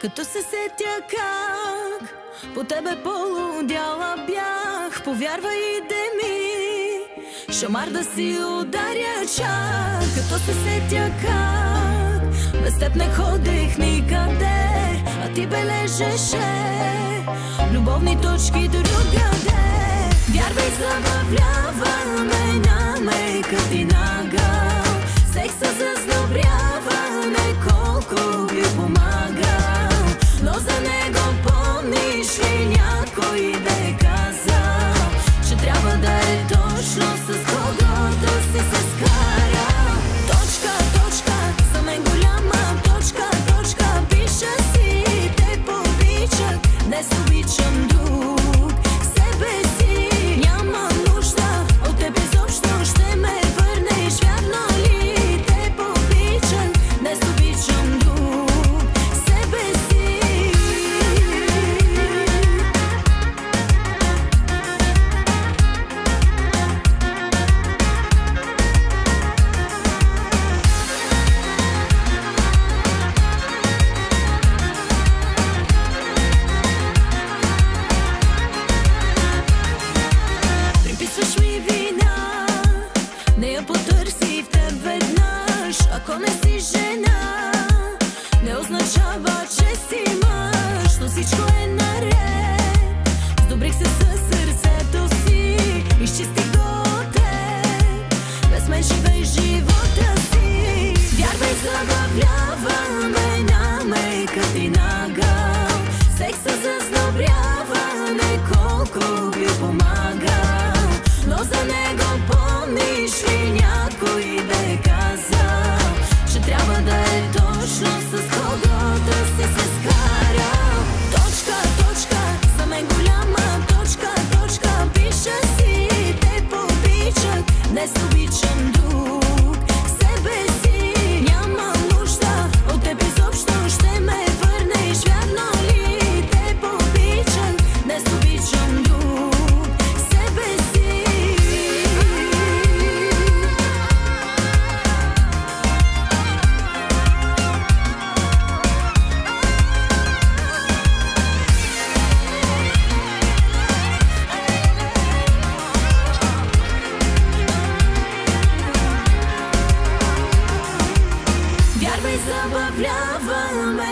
Като се сетя как по тебе полудяла бях, повярвай и да ми шамар да си ударя чак. Като се сетя как без теб не ходих никъде, а ти бележеше любовни точки другаде. Вярвай, забавляваме на мейкът и нагъл, секса зазнобря.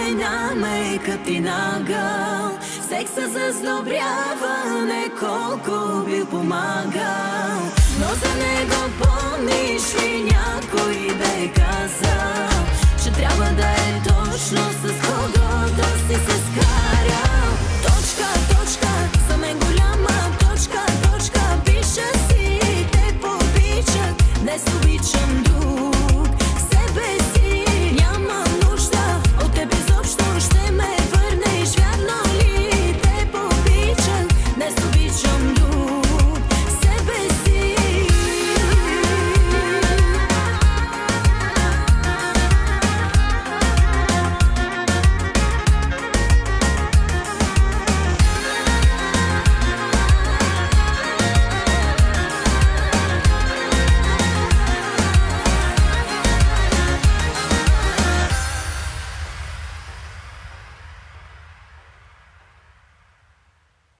тайна, мейкът и нагъл. Секса за сдобряване, колко би помагал. Но за него помниш ли няма